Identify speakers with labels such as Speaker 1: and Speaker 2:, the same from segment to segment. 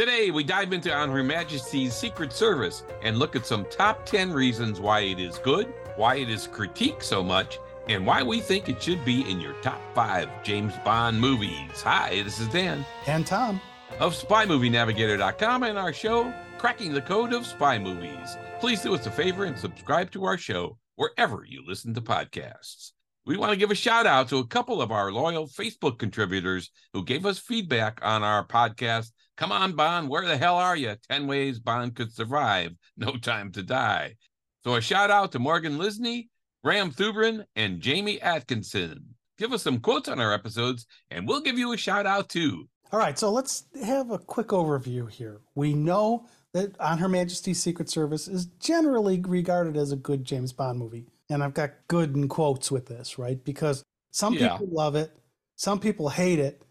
Speaker 1: Today, we dive into On Her Majesty's Secret Service and look at some top 10 reasons why it is good, why it is critiqued so much, and why we think it should be in your top five James Bond movies. Hi, this is Dan.
Speaker 2: And Tom.
Speaker 1: Of SpyMovieNavigator.com and our show, Cracking the Code of Spy Movies. Please do us a favor and subscribe to our show wherever you listen to podcasts. We want to give a shout out to a couple of our loyal Facebook contributors who gave us feedback on our podcast. Come on, Bond, where the hell are you? 10 ways Bond could survive. No time to die. So a shout out to Morgan Lisney, Graham Thubrin, and Jamie Atkinson. Give us some quotes on our episodes, and we'll give you a shout out too.
Speaker 2: All right, so let's have a quick overview here. We know that On Her Majesty's Secret Service is generally regarded as a good James Bond movie. And I've got good in quotes with this, right? Because some
Speaker 1: Yeah.
Speaker 2: people love it, some people hate it,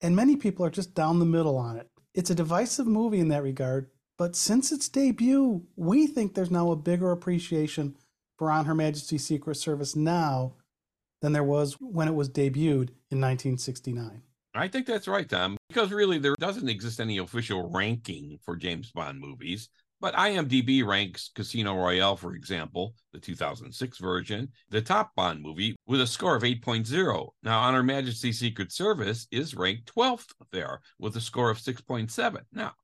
Speaker 2: and many people are just down the middle on it. It's a divisive movie in that regard, but since its debut, we think there's now a bigger appreciation for On Her Majesty's Secret Service now than there was when it was debuted in 1969.
Speaker 1: I think that's right, Tom, because really there doesn't exist any official ranking for James Bond movies. But IMDb ranks Casino Royale, for example, the 2006 version, the top Bond movie with a score of 8.0. Now, On Her Majesty's Secret Service is ranked 12th there with a score of 6.7. Now,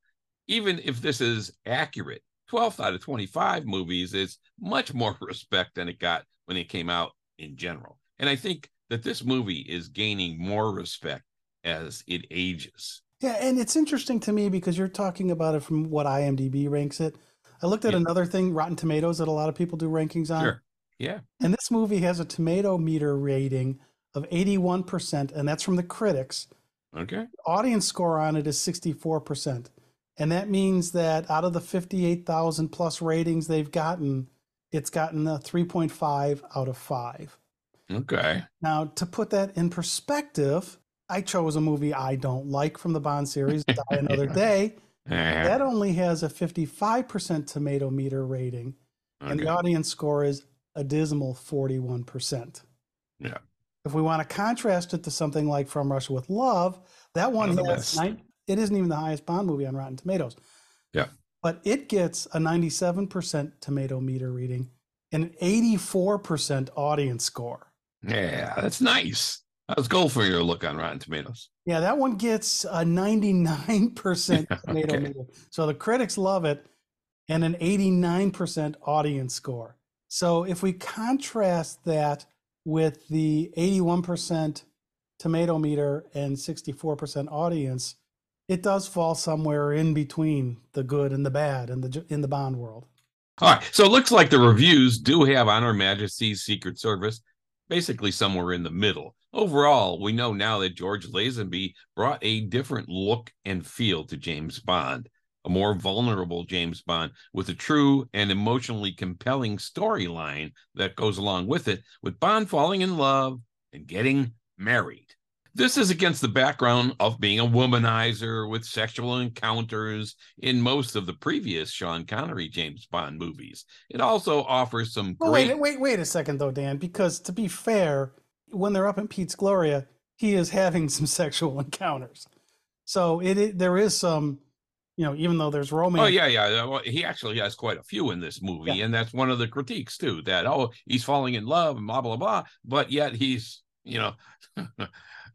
Speaker 1: even if this is accurate, 12th out of 25 movies is much more respect than it got when it came out in general. And I think that this movie is gaining more respect as it ages.
Speaker 2: Yeah, and it's interesting to me because you're talking about it from what IMDb ranks it. I looked at
Speaker 1: Yeah.
Speaker 2: another thing, Rotten Tomatoes, that a lot of people do rankings on.
Speaker 1: Sure. Yeah.
Speaker 2: And this movie has a tomato meter rating of 81%, and that's from the critics.
Speaker 1: Okay.
Speaker 2: Audience score on it is 64%. And that means that out of the 58,000 plus ratings they've gotten, it's gotten a 3.5 out of 5.
Speaker 1: Okay.
Speaker 2: Now, to put that in perspective, I chose a movie I don't like from the Bond series, Die Another Day. That only has a 55% tomato meter rating, and the audience score is a dismal 41%.
Speaker 1: Yeah.
Speaker 2: If we want to contrast it to something like From Russia with Love, that one
Speaker 1: One
Speaker 2: has nine, it isn't even the highest Bond movie on Rotten Tomatoes.
Speaker 1: Yeah.
Speaker 2: But it gets a 97% tomato meter reading and an 84% audience score.
Speaker 1: Yeah, that's nice. Let's go for your look on Rotten Tomatoes.
Speaker 2: Yeah, that one gets a 99% tomato
Speaker 1: Okay.
Speaker 2: meter. So the critics love it and an 89% audience score. So if we contrast that with the 81% tomato meter and 64% audience, it does fall somewhere in between the good and the bad in the in the Bond world.
Speaker 1: All right. So it looks like the reviews do have On Her Majesty's Secret Service basically somewhere in the middle. Overall, we know now that George Lazenby brought a different look and feel to James Bond, a more vulnerable James Bond with a true and emotionally compelling storyline that goes along with it, with Bond falling in love and getting married. This is against the background of being a womanizer with sexual encounters in most of the previous Sean Connery James Bond movies. It also offers some
Speaker 2: Oh,
Speaker 1: great
Speaker 2: wait, wait, wait a second though, Dan, because to be fair, when they're up in Piz Gloria, he is having some sexual encounters. So it, it there is some, you know, even though there's romance.
Speaker 1: Oh yeah, yeah. Well, He actually has quite a few in this movie,
Speaker 2: Yeah.
Speaker 1: and that's one of the critiques too. That oh, he's falling in love and blah blah blah, but yet he's you know,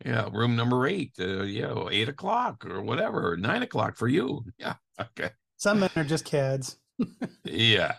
Speaker 1: yeah, room number eight, uh, you know, eight o'clock or whatever, nine o'clock for you. Yeah, okay,
Speaker 2: Some men are just cads.
Speaker 1: yeah.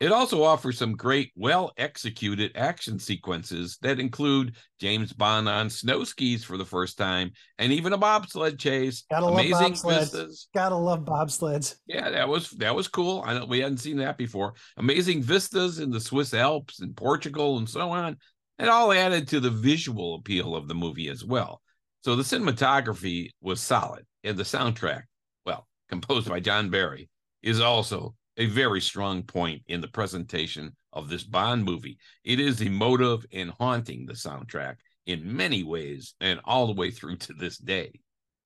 Speaker 1: It also offers some great, well executed action sequences that include James Bond on snow skis for the first time, and even a bobsled chase.
Speaker 2: Gotta love
Speaker 1: Amazing
Speaker 2: bobsleds.
Speaker 1: vistas.
Speaker 2: Gotta love bobsleds.
Speaker 1: Yeah, that was that was cool. I know we hadn't seen that before. Amazing vistas in the Swiss Alps and Portugal and so on. It all added to the visual appeal of the movie as well. So the cinematography was solid, and the soundtrack, well, composed by John Barry, is also a very strong point in the presentation of this Bond movie. It is emotive and haunting the soundtrack in many ways, and all the way through to this day.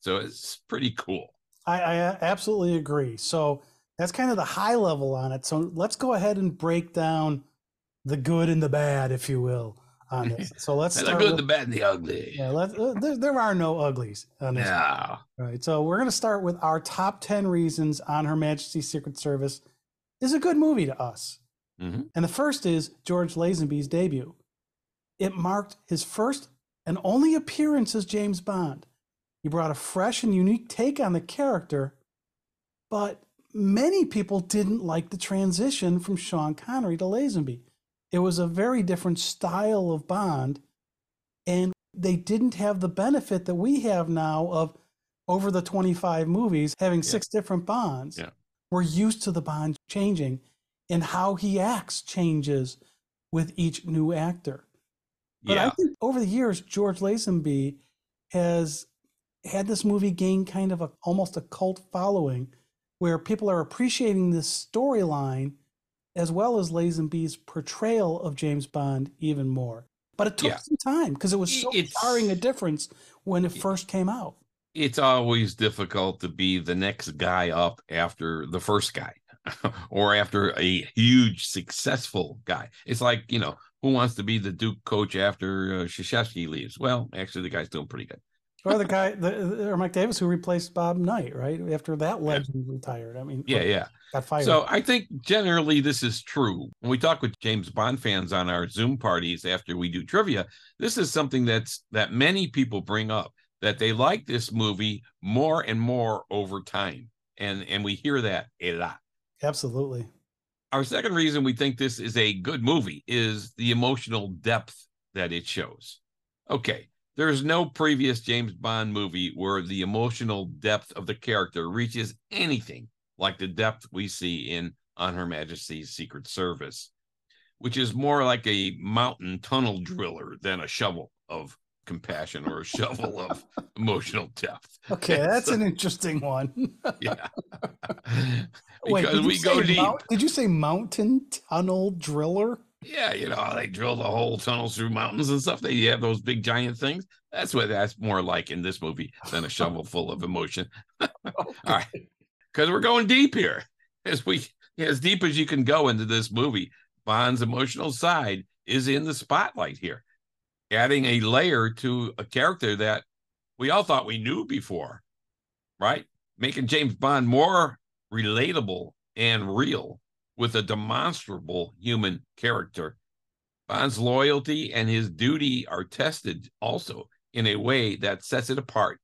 Speaker 1: So it's pretty cool.
Speaker 2: I, I uh, absolutely agree. So that's kind of the high level on it. So let's go ahead and break down the good and the bad, if you will, on this. So let's
Speaker 1: the good,
Speaker 2: with,
Speaker 1: the bad, and the ugly.
Speaker 2: yeah, let's, uh, there, there are no uglies on this.
Speaker 1: Yeah.
Speaker 2: All right, so we're going to start with our top 10 reasons on Her Majesty's Secret Service is a good movie to us.
Speaker 1: Mhm.
Speaker 2: And the first is George Lazenby's debut. It marked his first and only appearance as James Bond. He brought a fresh and unique take on the character, but many people didn't like the transition from Sean Connery to Lazenby. It was a very different style of Bond, and they didn't have the benefit that we have now of over the 25 movies having six different Bonds.
Speaker 1: Yeah.
Speaker 2: We're used to the Bond changing, and how he acts changes with each new actor. But I think over the years, George Lazenby has had this movie gain kind of a almost a cult following where people are appreciating this storyline as well as Lazenby's portrayal of James Bond even more. But it took
Speaker 1: Yeah.
Speaker 2: some time because it was so
Speaker 1: It's-
Speaker 2: jarring a difference when it first came out.
Speaker 1: It's always difficult to be the next guy up after the first guy or after a huge successful guy. It's like, you know, who wants to be the Duke coach after uh, Krzyzewski leaves? Well, actually, the guy's doing pretty good.
Speaker 2: Or the guy, the, or Mike Davis, who replaced Bob Knight, right? After that legend retired. I mean,
Speaker 1: Yeah, yeah.
Speaker 2: got fired.
Speaker 1: So I think generally this is true. When we talk with James Bond fans on our Zoom parties after we do trivia, this is something that's that many people bring up that they like this movie more and more over time. And and we hear that a lot.
Speaker 2: Absolutely.
Speaker 1: Our second reason we think this is a good movie is the emotional depth that it shows. Okay, there's no previous James Bond movie where the emotional depth of the character reaches anything like the depth we see in On Her Majesty's Secret Service, which is more like a mountain tunnel driller than a shovel of compassion or a shovel of emotional depth.
Speaker 2: Okay, that's an interesting one.
Speaker 1: Yeah.
Speaker 2: Wait,
Speaker 1: because we go deep.
Speaker 2: mount- did you say mountain tunnel driller?
Speaker 1: Yeah, you know, they drill the whole tunnels through mountains and stuff. They have those big giant things. That's what that's more like in this movie than a shovel full of emotion. All right. Because we're going deep here. As we as deep as you can go into this movie, Bond's emotional side is in the spotlight here. Adding a layer to a character that we all thought we knew before, right? Making James Bond more relatable and real with a demonstrable human character. Bond's loyalty and his duty are tested also in a way that sets it apart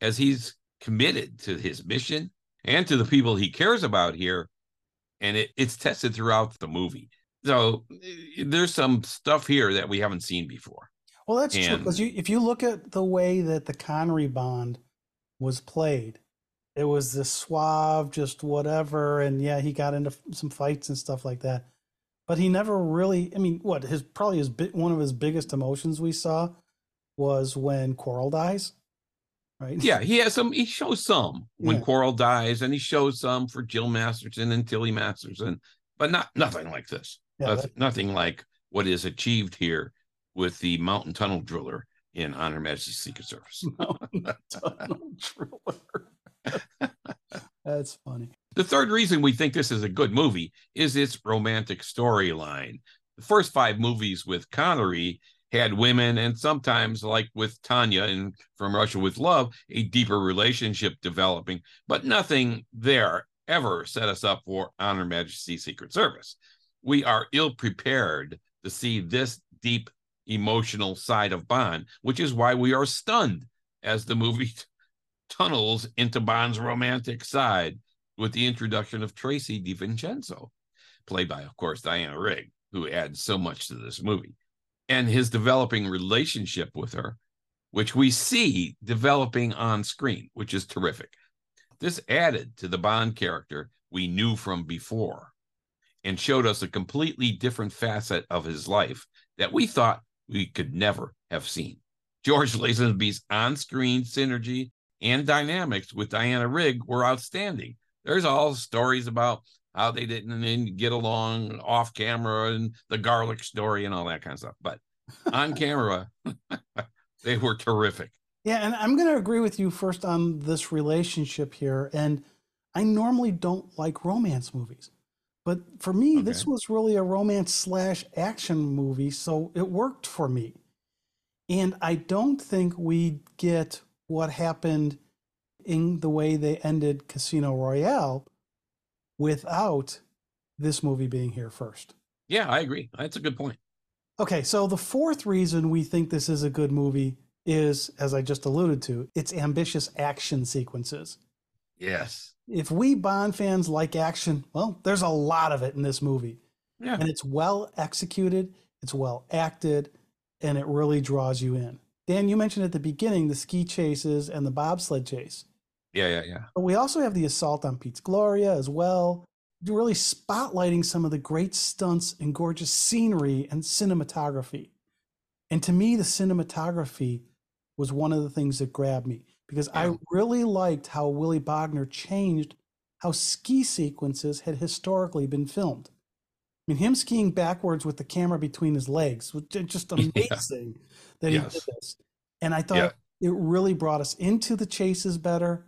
Speaker 1: as he's committed to his mission and to the people he cares about here. And it, it's tested throughout the movie. So eh, there's some stuff here that we haven't seen before.
Speaker 2: Well, that's true because you, if you look at the way that the Connery Bond was played, it was this suave, just whatever, and yeah, he got into some fights and stuff like that. But he never really. I mean, what his probably his one of his biggest emotions we saw was when Quarrel dies, right?
Speaker 1: Yeah, he has some. He shows some when
Speaker 2: Yeah.
Speaker 1: Quarrel dies, and he shows some for Jill Masterson and Tilly Masterson, but not nothing like this.
Speaker 2: Yeah,
Speaker 1: Noth-
Speaker 2: that-
Speaker 1: nothing like what is achieved here with the mountain tunnel driller in On Her Majesty's Secret Service.
Speaker 2: Mountain tunnel driller. That's funny.
Speaker 1: The third reason we think this is a good movie is its romantic storyline. The first five movies with Connery had women, and sometimes, like with Tanya and From Russia with Love, a deeper relationship developing, but nothing there ever set us up for Honor Her Majesty's Secret Service. We are ill prepared to see this deep emotional side of Bond, which is why we are stunned as the movie tunnels into Bond's romantic side with the introduction of Tracy DiVincenzo, played by, of course, Diana Rigg, who adds so much to this movie, and his developing relationship with her, which we see developing on screen, which is terrific. This added to the Bond character we knew from before and showed us a completely different facet of his life that we thought we could never have seen. George Lazenby's on screen synergy and dynamics with Diana Rigg were outstanding. There's all stories about how they didn't get along off camera and the garlic story and all that kind of stuff. But on camera, they were terrific.
Speaker 2: Yeah, and I'm going to agree with you first on this relationship here. And I normally don't like romance movies, But for me, this was really a romance slash action movie, so it worked for me. And I don't think we get what happened in the way they ended Casino Royale without this movie being here first.
Speaker 1: Yeah, I agree. That's a good point.
Speaker 2: Okay, so the fourth reason we think this is a good movie is, as I just alluded to, its ambitious action sequences.
Speaker 1: Yes.
Speaker 2: If we Bond fans like action, well, there's a lot of it in this movie.
Speaker 1: Yeah.
Speaker 2: And it's well executed, it's well acted, and it really draws you in. Dan, you mentioned at the beginning the ski chases and the bobsled chase.
Speaker 1: Yeah, yeah, yeah.
Speaker 2: But we also have the assault on Piz Gloria as well, really spotlighting some of the great stunts and gorgeous scenery and cinematography. And to me, the cinematography was one of the things that grabbed me because I really liked how Willy Bogner changed how ski sequences had historically been filmed. Mean, him skiing backwards with the camera between his legs was ju- just
Speaker 1: Yeah.
Speaker 2: amazing that he did this. And I thought
Speaker 1: Yeah.
Speaker 2: it really brought us into the chases better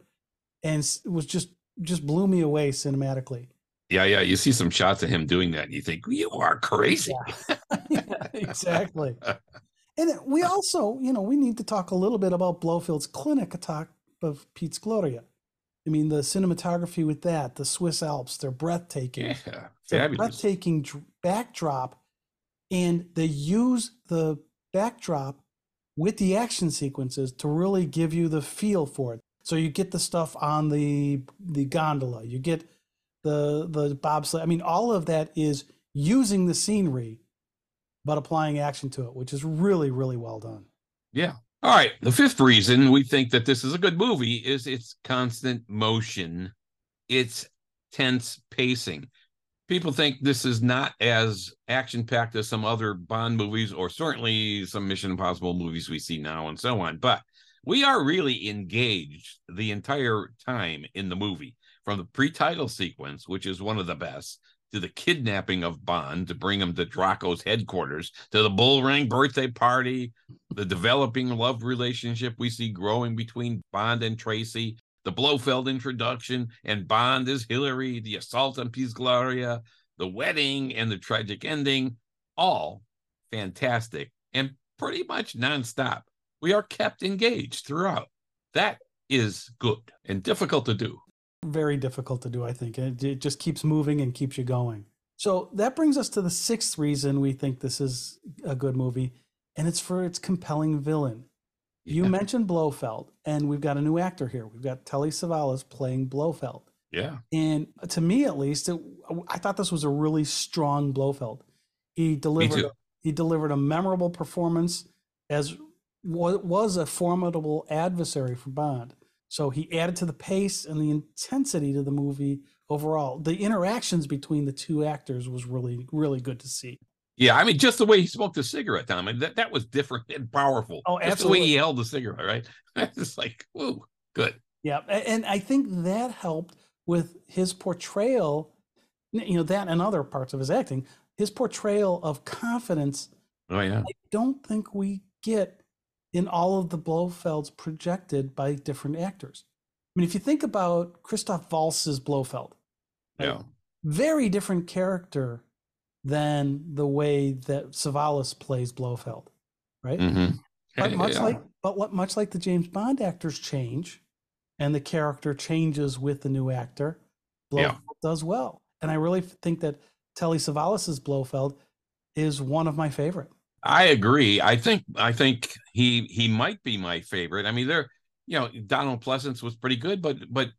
Speaker 2: and was just just blew me away cinematically.
Speaker 1: Yeah, yeah. You see some shots of him doing that, and you think, you are crazy.
Speaker 2: yeah, exactly. And we also, you know, we need to talk a little bit about Blofeld's clinic attack of Piz Gloria. I mean, the cinematography with that, the Swiss Alps, they're breathtaking.
Speaker 1: Yeah, Fabulous.
Speaker 2: breathtaking dr- backdrop, and they use the backdrop with the action sequences to really give you the feel for it. So you get the stuff on the the gondola, you get the the bobsled. I mean, all of that is using the scenery, but applying action to it, which is really really well done.
Speaker 1: Yeah. All right. The fifth reason we think that this is a good movie is its constant motion, its tense pacing. People think this is not as action packed as some other Bond movies, or certainly some Mission Impossible movies we see now, and so on. But we are really engaged the entire time in the movie from the pre title sequence, which is one of the best, to the kidnapping of Bond to bring him to Draco's headquarters, to the Bull Ring birthday party, the developing love relationship we see growing between Bond and Tracy, the Blofeld introduction, and Bond as Hillary, the assault on Piz Gloria, the wedding, and the tragic ending, all fantastic and pretty much nonstop. We are kept engaged throughout. That is good and difficult to do.
Speaker 2: Very difficult to do, I think. It, it just keeps moving and keeps you going. So that brings us to the sixth reason we think this is a good movie, and it's for its compelling villain. You
Speaker 1: Yeah.
Speaker 2: mentioned Blofeld, and we've got a new actor here. We've got Telly Savalas playing Blofeld.
Speaker 1: Yeah.
Speaker 2: And to me, at least, it, I thought this was a really strong Blofeld. He delivered. he delivered a memorable performance as what was a formidable adversary for Bond. So he added to the pace and the intensity to the movie overall. The interactions between the two actors was really, really good to see.
Speaker 1: Yeah, I mean, just the way he smoked the cigarette, Tom, and that, that was different and powerful.
Speaker 2: Oh,
Speaker 1: Just the way he held the cigarette, right? It's like, woo, good.
Speaker 2: Yeah, and I think that helped with his portrayal. You know that and other parts of his acting. His portrayal of confidence
Speaker 1: Oh, yeah.
Speaker 2: I don't think we get in all of the Blofelds projected by different actors. I mean, if you think about Christoph Waltz's Blofeld.
Speaker 1: Yeah.
Speaker 2: very different character than the way that Savalas plays Blofeld, right?
Speaker 1: Mm-hmm.
Speaker 2: But much like, but what, much like the James Bond actors change, and the character changes with the new actor,
Speaker 1: Yeah.
Speaker 2: Does well. And I really think that Telly Savalas's Blofeld is one of my favorite.
Speaker 1: I agree. I think I think he he might be my favorite. I mean, there, you know, Donald Pleasence was pretty good, but but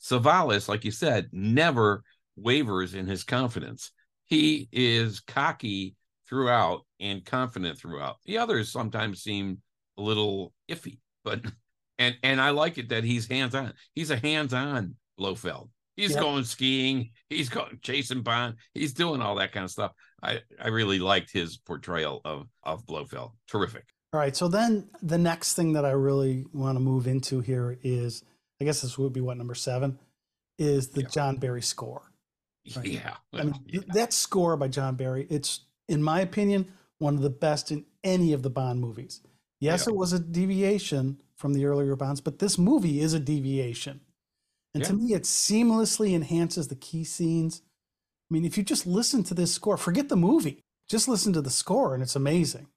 Speaker 1: Savalas, like you said, never wavers in his confidence. He is cocky throughout and confident throughout. The others sometimes seem a little iffy, but and and I like it that he's hands on. He's a hands on Blofeld. He's
Speaker 2: Yep.
Speaker 1: going skiing. He's going chasing Bond. He's doing all that kind of stuff. I I really liked his portrayal of of Blofeld. Terrific.
Speaker 2: All right. So then the next thing that I really want to move into here is, I guess this would be what number seven, is the
Speaker 1: Yeah.
Speaker 2: John Barry score. Right.
Speaker 1: Yeah.
Speaker 2: I mean,
Speaker 1: yeah.
Speaker 2: that score by John Barry, it's in my opinion one of the best in any of the Bond movies. Yes,
Speaker 1: Yeah.
Speaker 2: it was a deviation from the earlier Bonds, but this movie is a deviation. And to me, it seamlessly enhances the key scenes. I mean, if you just listen to this score, forget the movie, just listen to the score, and it's amazing.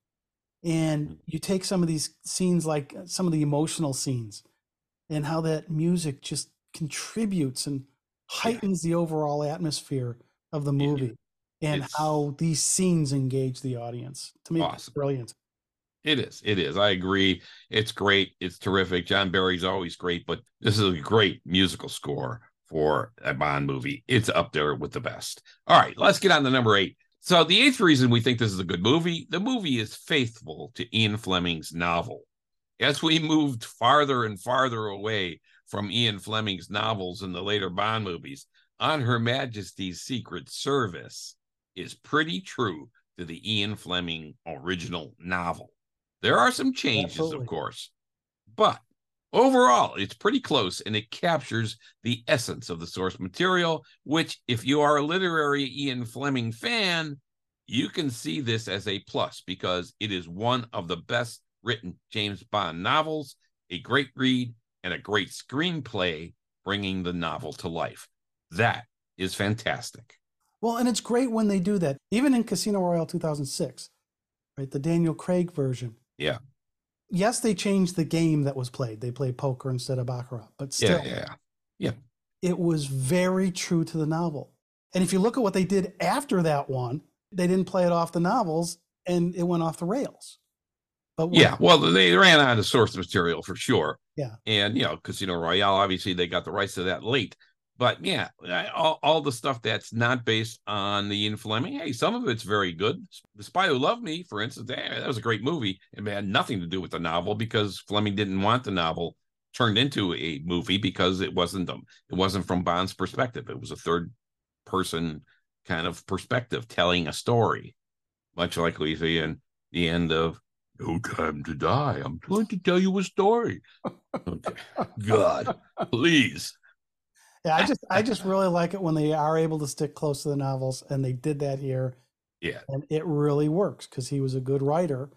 Speaker 2: And
Speaker 1: Mm.
Speaker 2: you take some of these scenes, like uh, some of the emotional scenes, and how that music just contributes and heightens the overall atmosphere of the
Speaker 1: Yeah.
Speaker 2: movie and how these scenes engage the audience. To me, it's brilliant.
Speaker 1: It is. It is. I agree. It's great. It's terrific. John Barry's always great, but this is a great musical score for a Bond movie. It's up there with the best. All right, let's get on to number eight. So, the eighth reason we think this is a good movie the movie is faithful to Ian Fleming's novel. As we moved farther and farther away from Ian Fleming's novels and the later Bond movies, On Her Majesty's Secret Service is pretty true to the Ian Fleming original novel. There are some changes,
Speaker 2: Absolutely.
Speaker 1: of course, but overall, it's pretty close and it captures the essence of the source material, which, if you are a literary Ian Fleming fan, you can see this as a plus because it is one of the best written James Bond novels, a great read, and a great screenplay bringing the novel to life. That is fantastic.
Speaker 2: Well, and it's great when they do that, even in Casino Royale 2006, right? The Daniel Craig version.
Speaker 1: Yeah.
Speaker 2: Yes, they changed the game that was played. They played poker instead of Baccarat, but still,
Speaker 1: Yeah, yeah.
Speaker 2: it was very true to the novel. And if you look at what they did after that one, they didn't play it off the novels and it went off the rails. But
Speaker 1: Yeah, well, they ran out of source material for sure.
Speaker 2: Yeah.
Speaker 1: and you know, Casino Royale, obviously, they got the rights to that late. But yeah, all, all the stuff that's not based on the Ian Fleming, hey, some of it's very good. The Spy Who Loved Me, for instance, eh, that was a great movie. It had nothing to do with the novel because Fleming didn't want the novel turned into a movie because it wasn't um, it wasn't from Bond's perspective. It was a third person kind of perspective telling a story, much like we see in the end of No Time to Die. I'm going to tell you a story. Okay. God, please.
Speaker 2: yeah, I just I just really like it when they are able to stick close to the novels, and they did that here.
Speaker 1: Yeah.
Speaker 2: and it really works because he was a good writer,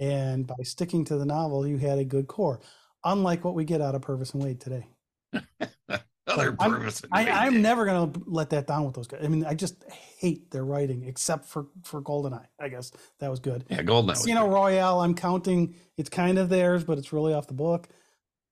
Speaker 2: and by sticking to the novel, you had a good core. Unlike what we get out of Purvis and Wade today.
Speaker 1: Other
Speaker 2: I'm- I, I'm never gonna let that down with those guys. I mean, I just hate their writing, except for for Goldeneye. I guess that was good.
Speaker 1: Yeah, Goldeneye.
Speaker 2: Casino. Royale, I'm counting. It's kind of theirs, but it's really off the book.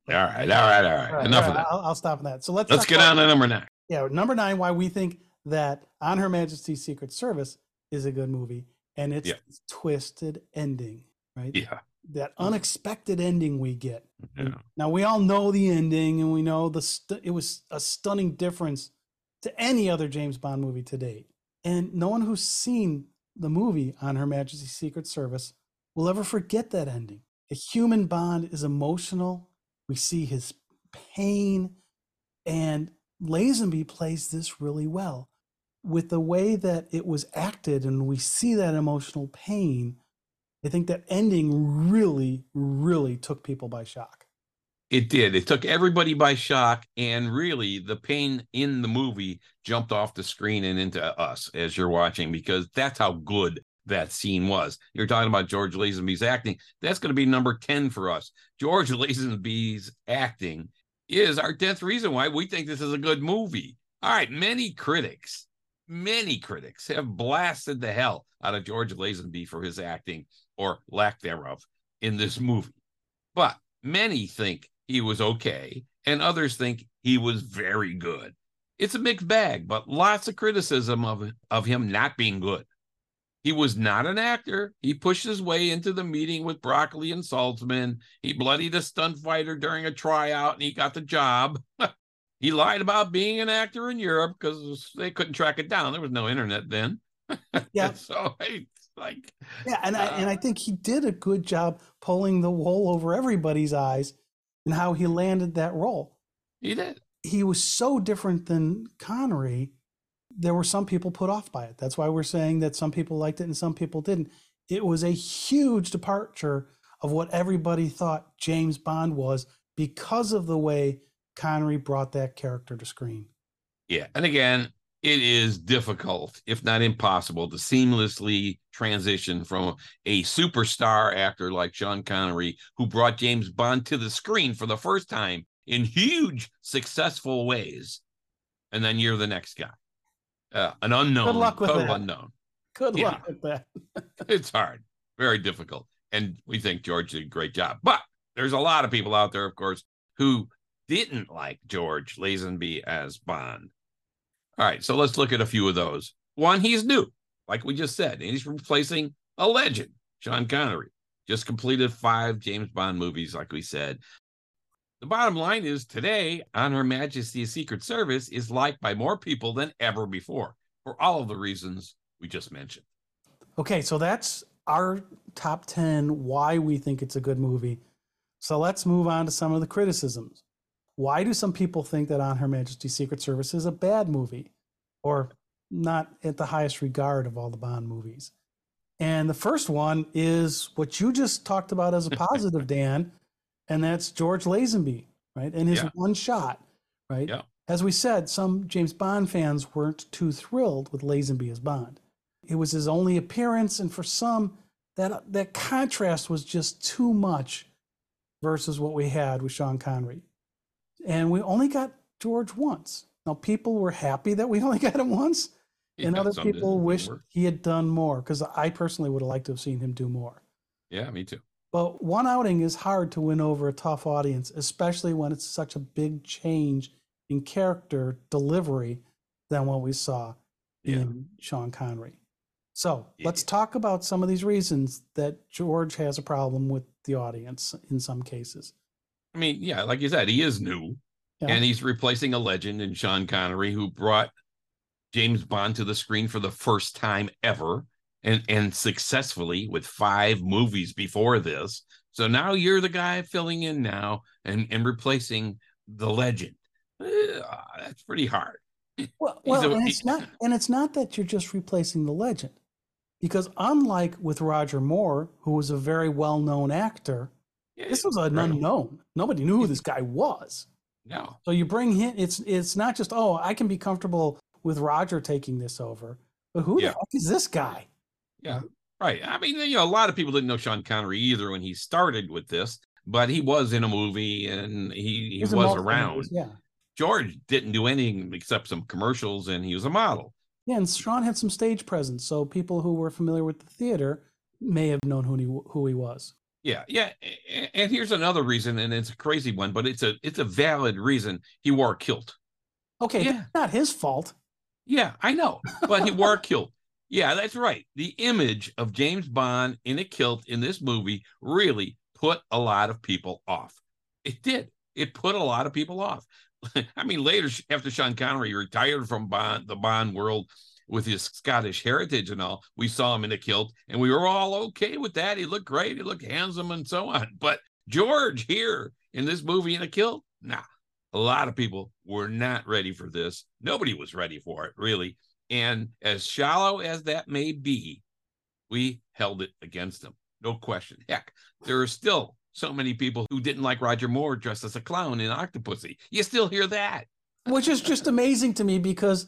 Speaker 1: All right, all right, all right.
Speaker 2: All right,
Speaker 1: Enough
Speaker 2: all
Speaker 1: of that.
Speaker 2: I'll, I'll stop on that. So let's
Speaker 1: Let's get on to number nine.
Speaker 2: Yeah, number nine. Why we think that On Her Majesty's Secret Service is a good movie, and it's
Speaker 1: Yeah.
Speaker 2: its twisted ending, right?
Speaker 1: Yeah.
Speaker 2: That mm. unexpected ending we get.
Speaker 1: yeah.
Speaker 2: Now we all know the ending, and we know the st- it was a stunning difference to any other James Bond movie to date. And no one who's seen the movie on Her Majesty's Secret Service will ever forget that ending. A human Bond is emotional. We see his pain, and Lazenby plays this really well with the way that it was acted, and we see that emotional pain. I think that ending really, really took people by shock.
Speaker 1: It did. It took everybody by shock, and really, the pain in the movie jumped off the screen and into us as you're watching because that's how good that scene was. You're talking about George Lazenby's acting. That's going to be number 10 for us. George Lazenby's acting is our 10th reason why we think this is a good movie. All right, many critics, many critics have blasted the hell out of George Lazenby for his acting or lack thereof in this movie. But many think he was okay, and others think he was very good. It's a mixed bag, but lots of criticism of, of him not being good. He was not an actor. He pushed his way into the meeting with Broccoli and Saltzman. He bloodied a stunt fighter during a tryout and he got the job. he lied about being an actor in Europe because they couldn't track it down. There was no internet then.
Speaker 2: Yeah.
Speaker 1: so it's like,
Speaker 2: Yeah, and I and uh I think he did a good job pulling the wool over everybody's eyes and how he landed that role.
Speaker 1: he did.
Speaker 2: He was so different than Connery. There were some people put off by it. That's why we're saying that some people liked it and some people didn't. It was a huge departure of what everybody thought James Bond was because of the way Connery brought that character to screen.
Speaker 1: Yeah. And again, it is difficult, if not impossible, to seamlessly transition from a superstar actor like Sean Connery, who brought James Bond to the screen for the first time in huge, successful ways. And then you're the next guy. uh, an unknown,
Speaker 2: Good luck with
Speaker 1: total
Speaker 2: that.
Speaker 1: unknown.
Speaker 2: Good
Speaker 1: Yeah.
Speaker 2: luck with that.
Speaker 1: It's hard, very difficult, and we think George did a great job. But there's a lot of people out there, of course, who didn't like George Lazenby as Bond. All right, so let's look at a few of those. One, he's new, like we just said, and he's replacing a legend, Sean Connery. Just completed five James Bond movies, like we said. The bottom line is today, on Her Majesty's Secret Service is liked by more people than ever before for all of the reasons we just mentioned.
Speaker 2: Okay, so that's our top 10 why we think it's a good movie. So let's move on to some of the criticisms. Why do some people think that On Her Majesty's Secret Service is a bad movie or not at the highest regard of all the Bond movies? And the first one is what you just talked about as a positive, Dan, and that's George Lazenby, right? And his
Speaker 1: Yeah.
Speaker 2: one shot, right?
Speaker 1: Yeah.
Speaker 2: As we said, some James Bond fans weren't too thrilled with Lazenby as Bond. It was his only appearance, and for some, that that contrast was just too much versus what we had with Sean Connery. And we only got George once. Now, people were happy that we only got him once, and other people wished he had done more because I personally would have liked to have seen him do more.
Speaker 1: Yeah, me too.
Speaker 2: But one outing is hard to win over a tough audience, especially when it's such a big change in character delivery than what we saw
Speaker 1: Yeah.
Speaker 2: in Sean Connery. So
Speaker 1: Yeah.
Speaker 2: let's talk about some of these reasons that George has a problem with the audience in some cases.
Speaker 1: I mean, yeah, like you said, he is new,
Speaker 2: Yeah.
Speaker 1: and he's replacing a legend in Sean Connery, who brought James Bond to the screen for the first time ever, and and successfully with five movies before this. So now you're the guy filling in now and and replacing the legend. Eh, that's pretty hard.
Speaker 2: Well, well
Speaker 1: a-
Speaker 2: and it's not and it's not that you're just replacing the legend. Because unlike with Roger Moore, who was a very well-known actor, this was an
Speaker 1: Right.
Speaker 2: unknown. Nobody knew who this guy was.
Speaker 1: No,
Speaker 2: So you bring him. It's it's not just oh I can be comfortable with Roger taking this over, but who
Speaker 1: Yeah.
Speaker 2: the heck is this guy?
Speaker 1: Yeah, right. I mean, you know, a lot of people didn't know Sean Connery either when he started with this, but he was in a movie and he, he was around.
Speaker 2: movies, Yeah,
Speaker 1: George didn't do anything except some commercials and he was a model.
Speaker 2: yeah. And Sean had some stage presence, so people who were familiar with the theater may have known who he who he was.
Speaker 1: Yeah, yeah. And here's another reason, and it's a crazy one, but it's a it's a valid reason. He wore a kilt.
Speaker 2: Okay,
Speaker 1: Yeah.
Speaker 2: not his fault.
Speaker 1: Yeah, I know, but he wore a kilt. Yeah, that's right. The image of James Bond in a kilt in this movie really put a lot of people off. It did. It put a lot of people off. I mean, later after Sean Connery retired from Bond, the Bond world with his Scottish heritage and all, we saw him in a kilt, and we were all okay with that. He looked great. He looked handsome and so on. But George here in this movie in a kilt, nah. A lot of people were not ready for this. Nobody was ready for it, really. And as shallow as that may be, we held it against them. No question. Heck, there are still so many people who didn't like Roger Moore dressed as a clown in Octopussy. You still hear that.
Speaker 2: which is just amazing to me because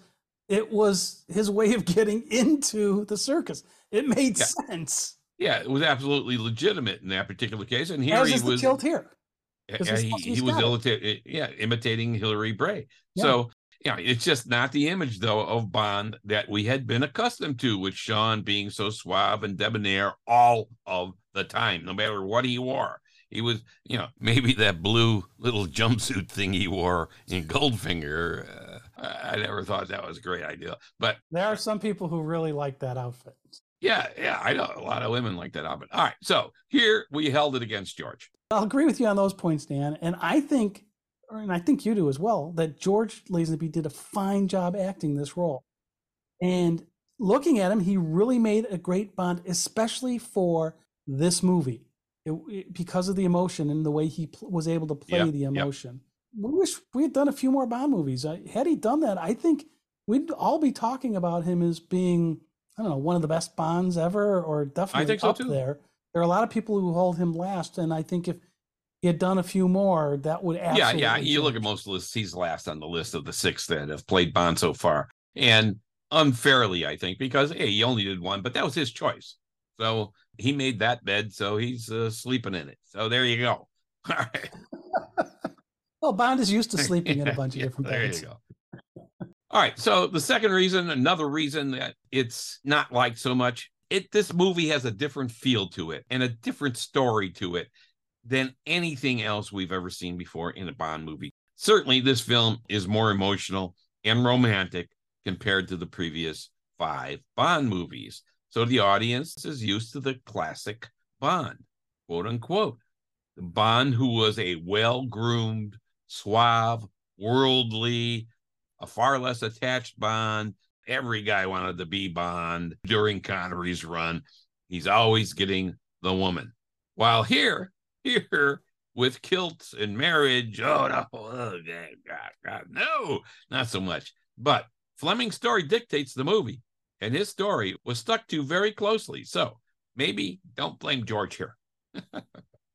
Speaker 2: it was his way of getting into the circus. It made
Speaker 1: Yeah.
Speaker 2: sense.
Speaker 1: Yeah, it was absolutely legitimate in that particular case. And here
Speaker 2: As
Speaker 1: he was
Speaker 2: kilt here.
Speaker 1: Uh, uh, he, he was
Speaker 2: got it.
Speaker 1: imita- yeah, imitating Hillary Bray.
Speaker 2: Yeah.
Speaker 1: So, yeah, it's just not the image, though, of Bond that we had been accustomed to with Sean being so suave and debonair all of the time, no matter what he wore. He was, you know, maybe that blue little jumpsuit thing he wore in Goldfinger. I never thought that was a great idea. But
Speaker 2: There are some people who really like that outfit.
Speaker 1: yeah, yeah, I know a lot of women like that outfit. All right. So here we held it against George.
Speaker 2: I'll agree with you on those points, Dan. And I think, and I think you do as well, that George Lazenby did a fine job acting this role. And looking at him, he really made a great Bond, especially for this movie, It- it- because of the emotion and the way he pl- was able to play
Speaker 1: Yep,
Speaker 2: the
Speaker 1: yep.
Speaker 2: We wish we had done a few more Bond movies. Uh, Had he done that, I think we'd all be talking about him as being, I don't know, one of the best Bonds ever, or definitely
Speaker 1: so,
Speaker 2: up
Speaker 1: too.
Speaker 2: there. There are a lot of people who hold him last, and I think if he had done a few more, that would absolutely.
Speaker 1: yeah, yeah. You look at most lists; he's last on the list of the six that have played Bond so far, and unfairly, I think, because hey, he only did one, but that was his choice. So he made that bed, so he's uh, sleeping in it. So there you go. All right,
Speaker 2: Well, Bond is used to sleeping in a bunch of
Speaker 1: Yeah,
Speaker 2: different
Speaker 1: there
Speaker 2: beds.
Speaker 1: you go. All right. So the second reason, another reason that it's not liked so much, it this movie has a different feel to it and a different story to it than anything else we've ever seen before in a Bond movie. Certainly, this film is more emotional and romantic compared to the previous five Bond movies. So the audience is used to the classic Bond, quote unquote. The Bond who was a well groomed, suave, worldly, a far less attached Bond. Every guy wanted to be Bond during Connery's run. He's always getting the woman. While here, here with kilts and marriage, oh no, oh, God, God, God, no, not so much. But Fleming's story dictates the movie, and his story was stuck to very closely. So maybe don't blame George here.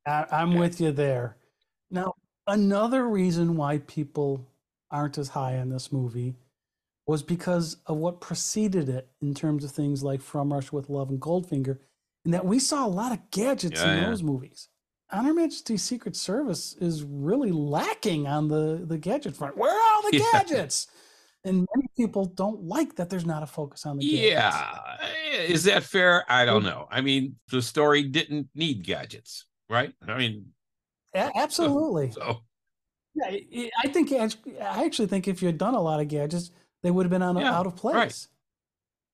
Speaker 2: I, I'm
Speaker 1: Okay.
Speaker 2: with you there. Now, another reason why people aren't as high on this movie was because of what preceded it in terms of things like From Russia with Love and Goldfinger, and that we saw a lot of gadgets
Speaker 1: Yeah,
Speaker 2: in
Speaker 1: yeah.
Speaker 2: those movies. On Her Majesty's Secret Service is really lacking on the, the gadget front. Where are all the
Speaker 1: Yeah.
Speaker 2: gadgets? And many people don't like that there's not a focus on the gadgets.
Speaker 1: Yeah. Is that fair? I don't know. I mean, the story didn't need gadgets, right? I mean,
Speaker 2: A- absolutely.
Speaker 1: so
Speaker 2: Yeah, I- think I actually think if you had done a lot of gadgets, they would have been on,
Speaker 1: Yeah,
Speaker 2: out of place.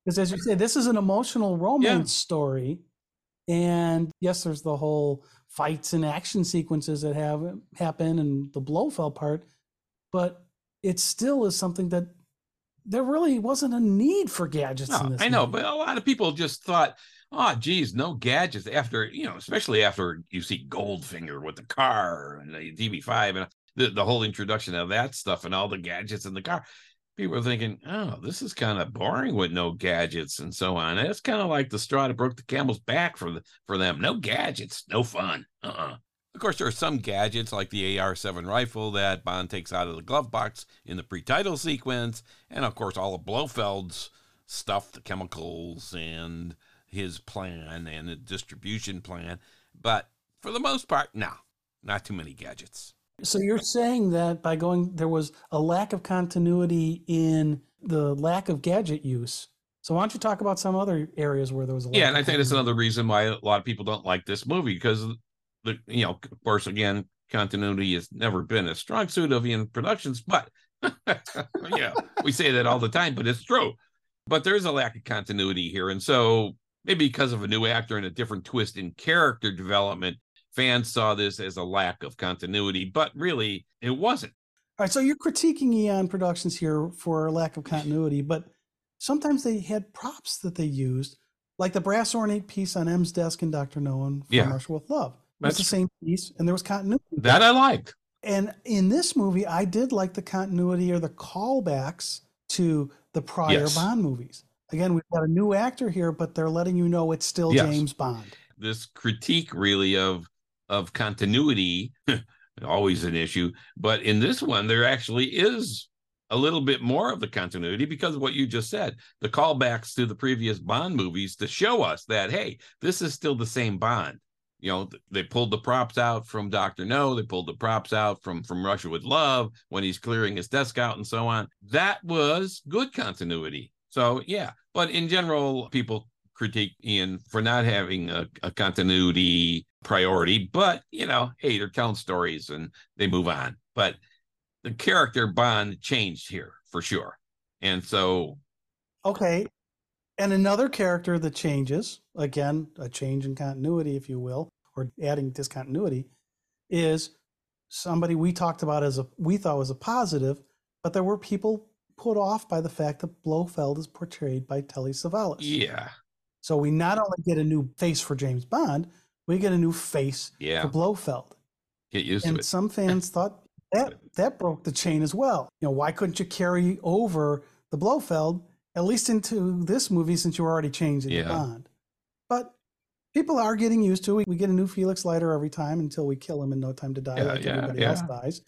Speaker 2: Because as you say, this is an emotional romance story, and yes, there's the whole fights and action sequences that have happen and the Blofeld part, but it still is something that there really wasn't a need for gadgets in
Speaker 1: no,
Speaker 2: this.
Speaker 1: I know,
Speaker 2: movie.
Speaker 1: but a lot of people just thought, oh, geez, no gadgets after, you know, especially after you see Goldfinger with the car and the DB5 and the, the whole introduction of that stuff and all the gadgets in the car. People are thinking, oh, this is kind of boring with no gadgets and so on. And it's kind of like the straw that broke the camel's back for the, for them. No gadgets, no fun. Uh-uh. Of course, there are some gadgets like the AR 7 rifle that Bond takes out of the glove box in the pre title sequence. And of course, all of Blofeld's stuff, the chemicals and his plan and the distribution plan. But for the most part, no, not too many gadgets.
Speaker 2: So you're saying that by going, there was a lack of continuity in the lack of gadget use. So why don't you talk about some other areas where there was a lack
Speaker 1: Yeah,
Speaker 2: of
Speaker 1: and I think that's another reason why a lot of people don't like this movie because the you know, of course, again, continuity has never been a strong suit of Eon Productions, but yeah, we say that all the time, but it's true. But there's a lack of continuity here, and so maybe because of a new actor and a different twist in character development, fans saw this as a lack of continuity, but really, it wasn't.
Speaker 2: All right, so you're critiquing Eon Productions here for lack of continuity, but sometimes they had props that they used, like the brass ornate piece on M's desk in Doctor No and From
Speaker 1: Yeah.
Speaker 2: Russia with Love.
Speaker 1: That's
Speaker 2: the same piece, and there was continuity.
Speaker 1: That I liked.
Speaker 2: And in this movie, I did like the continuity or the callbacks to the prior
Speaker 1: Yes.
Speaker 2: Bond movies. Again, we've got a new actor here, but they're letting you know it's still
Speaker 1: Yes.
Speaker 2: James Bond.
Speaker 1: this critique really of of continuity always an issue but in this one there actually is a little bit more of the continuity because of what you just said the callbacks to the previous bond movies to show us that hey this is still the same bond you know they pulled the props out from dr no they pulled the props out from from russia with love when he's clearing his desk out and so on that was good continuity so yeah but in general people critique Eon for not having a, a continuity priority, but you know, hey, they're telling stories and they move on. But the character Bond changed here for sure. And so
Speaker 2: Okay. And another character that changes, again, a change in continuity, if you will, or adding discontinuity, is somebody we talked about as a we thought was a positive, but there were people put off by the fact that Blofeld is portrayed by Telly Savalas.
Speaker 1: yeah,
Speaker 2: So we not only get a new face for James Bond, we get a new face
Speaker 1: yeah,
Speaker 2: for Blofeld.
Speaker 1: get used to it.
Speaker 2: And some fans thought that that broke the chain as well. You know, why couldn't you carry over the Blofeld at least into this movie since you were already changing
Speaker 1: Yeah.
Speaker 2: Bond? But people are getting used to it. We get a new Felix Leiter every time until we kill him in No Time to Die,
Speaker 1: Yeah,
Speaker 2: like
Speaker 1: yeah,
Speaker 2: everybody else dies.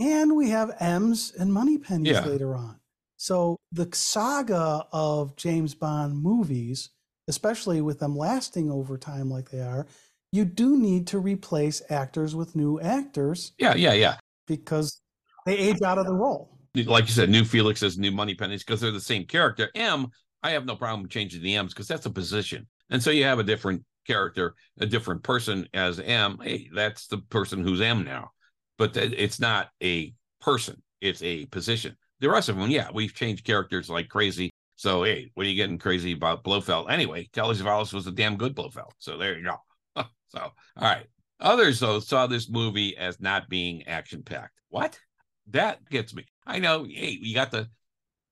Speaker 2: And we have M's and
Speaker 1: Moneypennies
Speaker 2: later on. So the saga of James Bond movies, especially with them lasting over time like they are, you do need to replace actors with new actors
Speaker 1: Yeah, yeah, yeah.
Speaker 2: because they age out of the role.
Speaker 1: like you said, new Felixes, new Moneypennies, because they're the same character. M, I have no problem changing the M's because that's a position. And so you have a different character, a different person as M. Hey, that's the person who's M now. But it's not a person, it's a position. The rest of them, yeah, we've changed characters like crazy. So, hey, what are you getting crazy about Blofeld? Anyway, Telly Savalas was a damn good Blofeld. So there you go. so, all right. Others, though, saw this movie as not being action packed. What? That gets me. I know. Hey, you got the.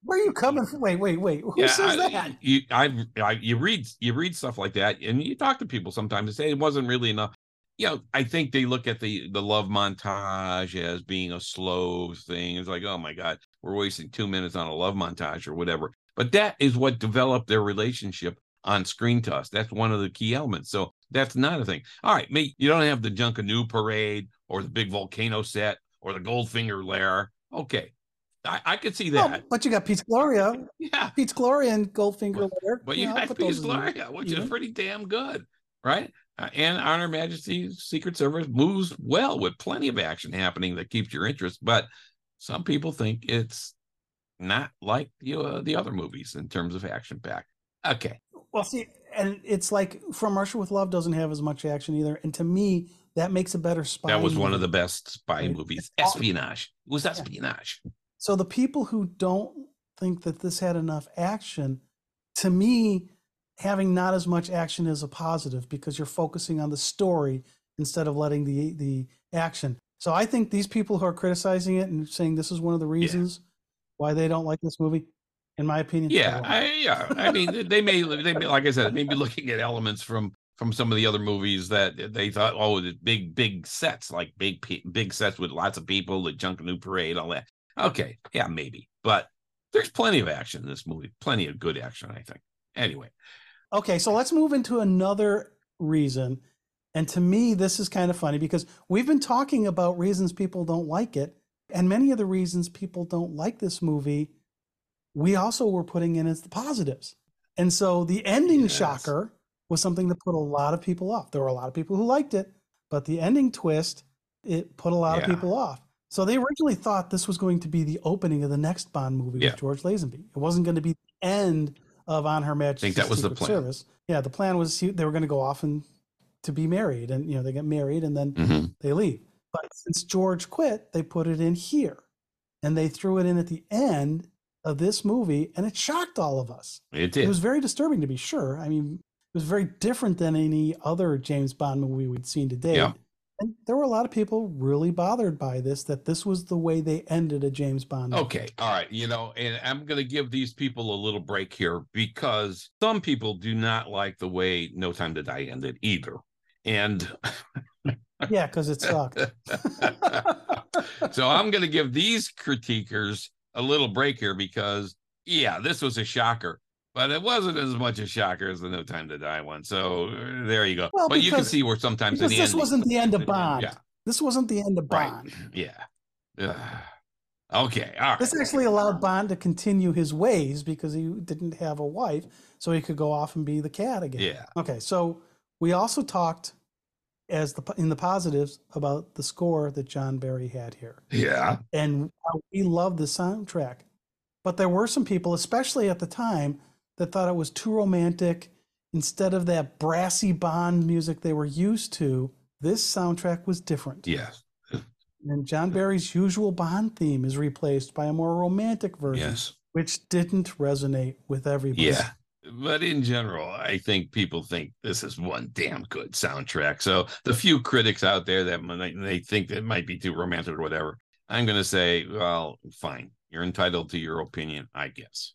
Speaker 2: Where are you coming from? Wait, wait, wait. Who yeah, says
Speaker 1: I,
Speaker 2: that?
Speaker 1: You, I, I, you read, you read stuff like that, and you talk to people sometimes and say it wasn't really enough. You know, I think they look at the the love montage as being a slow thing. It's like, oh my god, we're wasting two minutes on a love montage or whatever. But that is what developed their relationship on screen to us. That's one of the key elements. So that's not a thing. All right, mate, you don't have the Junkanoo parade or the big volcano set or the Goldfinger lair. Okay. I, I could see that.
Speaker 2: but you got Piz Gloria.
Speaker 1: Yeah.
Speaker 2: Piz Gloria and Goldfinger
Speaker 1: but, lair. But you, you know, Piz Gloria, which is pretty damn good. Right. Uh, and On Her Majesty's Secret Service moves well with plenty of action happening that keeps your interest. But some people think it's not like the, uh, the other movies in terms of action pack. Okay.
Speaker 2: Well, see, and it's like From Russia with Love doesn't have as much action either. And to me, that makes a better spy.
Speaker 1: That was movie. one of the best spy right? movies. Espionage. It was espionage. Yeah.
Speaker 2: So the people who don't think that this had enough action, to me, having not as much action is a positive because you're focusing on the story instead of letting the the action. So I think these people who are criticizing it and saying this is one of the reasons yeah. why they don't like this movie, in my opinion.
Speaker 1: Yeah, I, yeah. I mean, they may, they may, like I said, maybe looking at elements from from some of the other movies that they thought, oh, the big, big sets, like big, big sets with lots of people, the Junkanoo Parade, all that. Okay, yeah, maybe, but there's plenty of action in this movie, plenty of good action, I think. Anyway,
Speaker 2: okay, so let's move into another reason, and to me, this is kind of funny because we've been talking about reasons people don't like it, and many of the reasons people don't like this movie, we also were putting in as the positives, and so the ending yes. shocker was something that put a lot of people off. There were a lot of people who liked it, but the ending twist, it put a lot yeah. of people off. So they originally thought this was going to be the opening of the next Bond movie yeah. with George Lazenby. It wasn't going to be the end of On Her Majesty's I think that was Secret the plan. Service. Yeah, the plan was they were going to go off and to be married, and you know they get married and then mm-hmm. they leave. But since George quit, they put it in here, and they threw it in at the end of this movie, and it shocked all of us.
Speaker 1: It did.
Speaker 2: It was very disturbing, to be sure. I mean, it was very different than any other James Bond movie we'd seen to date. Yeah. And there were a lot of people really bothered by this, that this was the way they ended a James Bond.
Speaker 1: Movie. Okay. All right. You know, and I'm going to give these people a little break here because some people do not like the way No Time to Die ended either. And
Speaker 2: yeah, because it sucked.
Speaker 1: so I'm going to give these critiquers a little break here because, yeah, this was a shocker but it wasn't as much a shocker as the No Time to Die one. So uh, there you go. Well, but because, you can see where sometimes
Speaker 2: this
Speaker 1: end,
Speaker 2: wasn't the end of Bond. Yeah. This wasn't the end of Bond.
Speaker 1: Right. Yeah. okay. All right.
Speaker 2: This actually allowed Bond to continue his ways because he didn't have a wife, so he could go off and be the cat again.
Speaker 1: Yeah.
Speaker 2: Okay. So we also talked as the in the positives about the score that John Barry had here.
Speaker 1: Yeah.
Speaker 2: And we love the soundtrack. But there were some people, especially at the time, that thought it was too romantic. Instead of that brassy Bond music they were used to, this soundtrack was different.
Speaker 1: Yes.
Speaker 2: And John Barry's usual Bond theme is replaced by a more romantic version,
Speaker 1: yes.
Speaker 2: which didn't resonate with everybody.
Speaker 1: Yeah. But in general, I think people think this is one damn good soundtrack. So the few critics out there that they think that might be too romantic or whatever, I'm going to say, well, fine. You're entitled to your opinion, I guess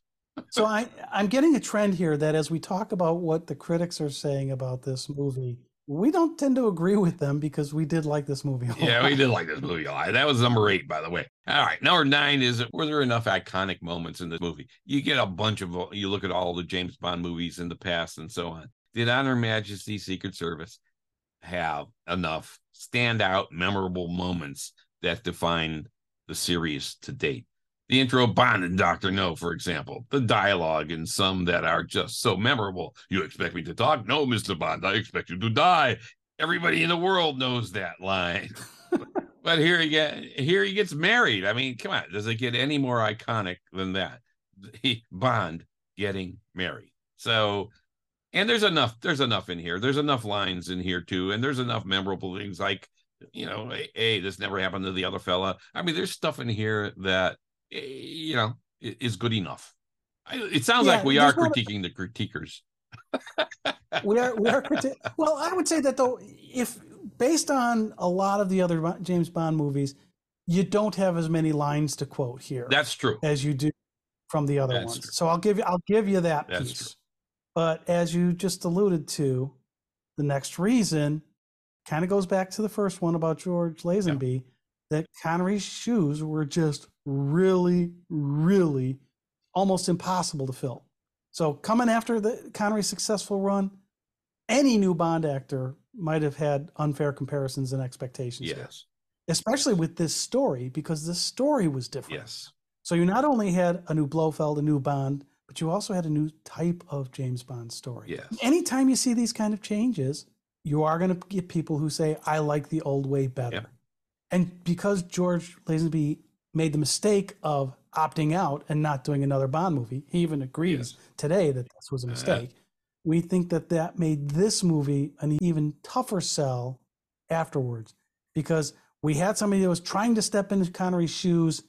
Speaker 2: so I, I'm getting a trend here that as we talk about what the critics are saying about this movie, we don't tend to agree with them because we did like this movie.
Speaker 1: yeah,
Speaker 2: lot.
Speaker 1: we did like this movie a lot. That was number eight, by the way. All right, number nine is were there enough iconic moments in this movie? You get a bunch of you look at all the James Bond movies in the past and so on. Did On Her Majesty Secret Service have enough standout, memorable moments that define the series to date? The intro Bond and Dr. No, for example, the dialogue and some that are just so memorable. You expect me to talk? No, Mr. Bond, I expect you to die. Everybody in the world knows that line. But here he get here he gets married. I mean, come on, does it get any more iconic than that? He, Bond getting married. So, and there's enough. There's enough in here. There's enough lines in here too, and there's enough memorable things like, you know, hey, this never happened to the other fella. I mean, there's stuff in here that, Eh, you know, is good enough. It sounds yeah, like we are critiquing the critiquers.
Speaker 2: we are we are criti- well i would say that though if based on a lot of the other james bond movies you don't have as many lines to quote here
Speaker 1: that's true
Speaker 2: as you do from the other that's ones true. so i'll give you i'll give you that that's piece true. but as you just alluded to the next reason kind of goes back to the first one about george lazenby yeah. that connery's shoes were just really really almost impossible to fill so coming after the Connery successful run, any new Bond actor might have had unfair comparisons and expectations.
Speaker 1: Yes.
Speaker 2: Here, especially with this story, because the story was different.
Speaker 1: Yes.
Speaker 2: So you not only had a new Blofeld, a new Bond, but you also had a new type of James Bond story.
Speaker 1: Yes.
Speaker 2: Anytime you see these kind of changes, you are going to get people who say, I like the old way better. Yep. And because George Lazenby made the mistake of opting out and not doing another Bond movie. He even agrees yes. today that this was a uh-huh. mistake. Uh, we think that that made this movie an even tougher sell afterwards because we had somebody that was trying to step into Connery's shoes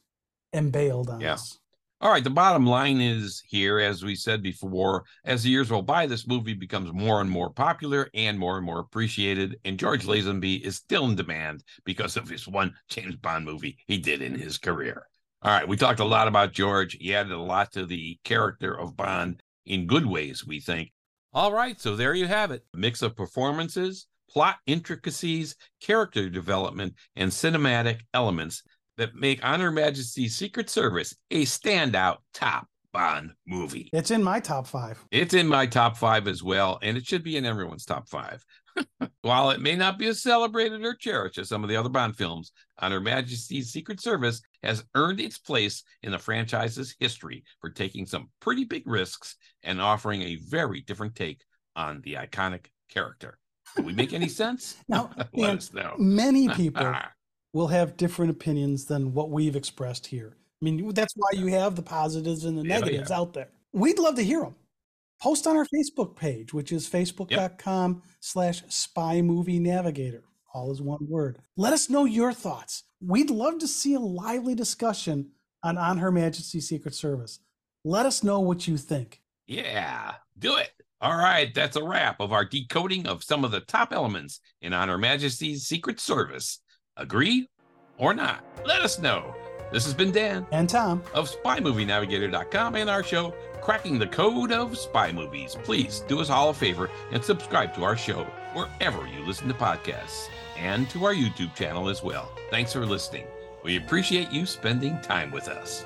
Speaker 2: and bailed on yeah. us.
Speaker 1: All right, the bottom line is here, as we said before, as the years roll by, this movie becomes more and more popular and more and more appreciated. And George Lazenby is still in demand because of his one James Bond movie he did in his career. All right, we talked a lot about George. He added a lot to the character of Bond in good ways, we think. All right, so there you have it. A mix of performances, plot intricacies, character development, and cinematic elements that make On Her Majesty's Secret Service a standout top Bond movie.
Speaker 2: It's in my top five.
Speaker 1: It's in my top five as well, and it should be in everyone's top five. While it may not be as celebrated or cherished as some of the other Bond films, On Her Majesty's Secret Service has earned its place in the franchise's history for taking some pretty big risks and offering a very different take on the iconic character. Do we make any sense?
Speaker 2: now, Let us know. many people will have different opinions than what we've expressed here. I mean, that's why you have the positives and the negatives yeah. out there. We'd love to hear them post on our Facebook page, which is facebook.com slash spy movie navigator. All is one word. Let us know your thoughts. We'd love to see a lively discussion on On Her Majesty's Secret Service. Let us know what you think.
Speaker 1: Yeah, do it. All right, that's a wrap of our decoding of some of the top elements in On Her Majesty's Secret Service. Agree or not? Let us know. This has been Dan
Speaker 2: and Tom
Speaker 1: of SpyMovieNavigator.com and our show, Cracking the Code of Spy Movies. Please do us all a favor and subscribe to our show wherever you listen to podcasts and to our YouTube channel as well. Thanks for listening. We appreciate you spending time with us.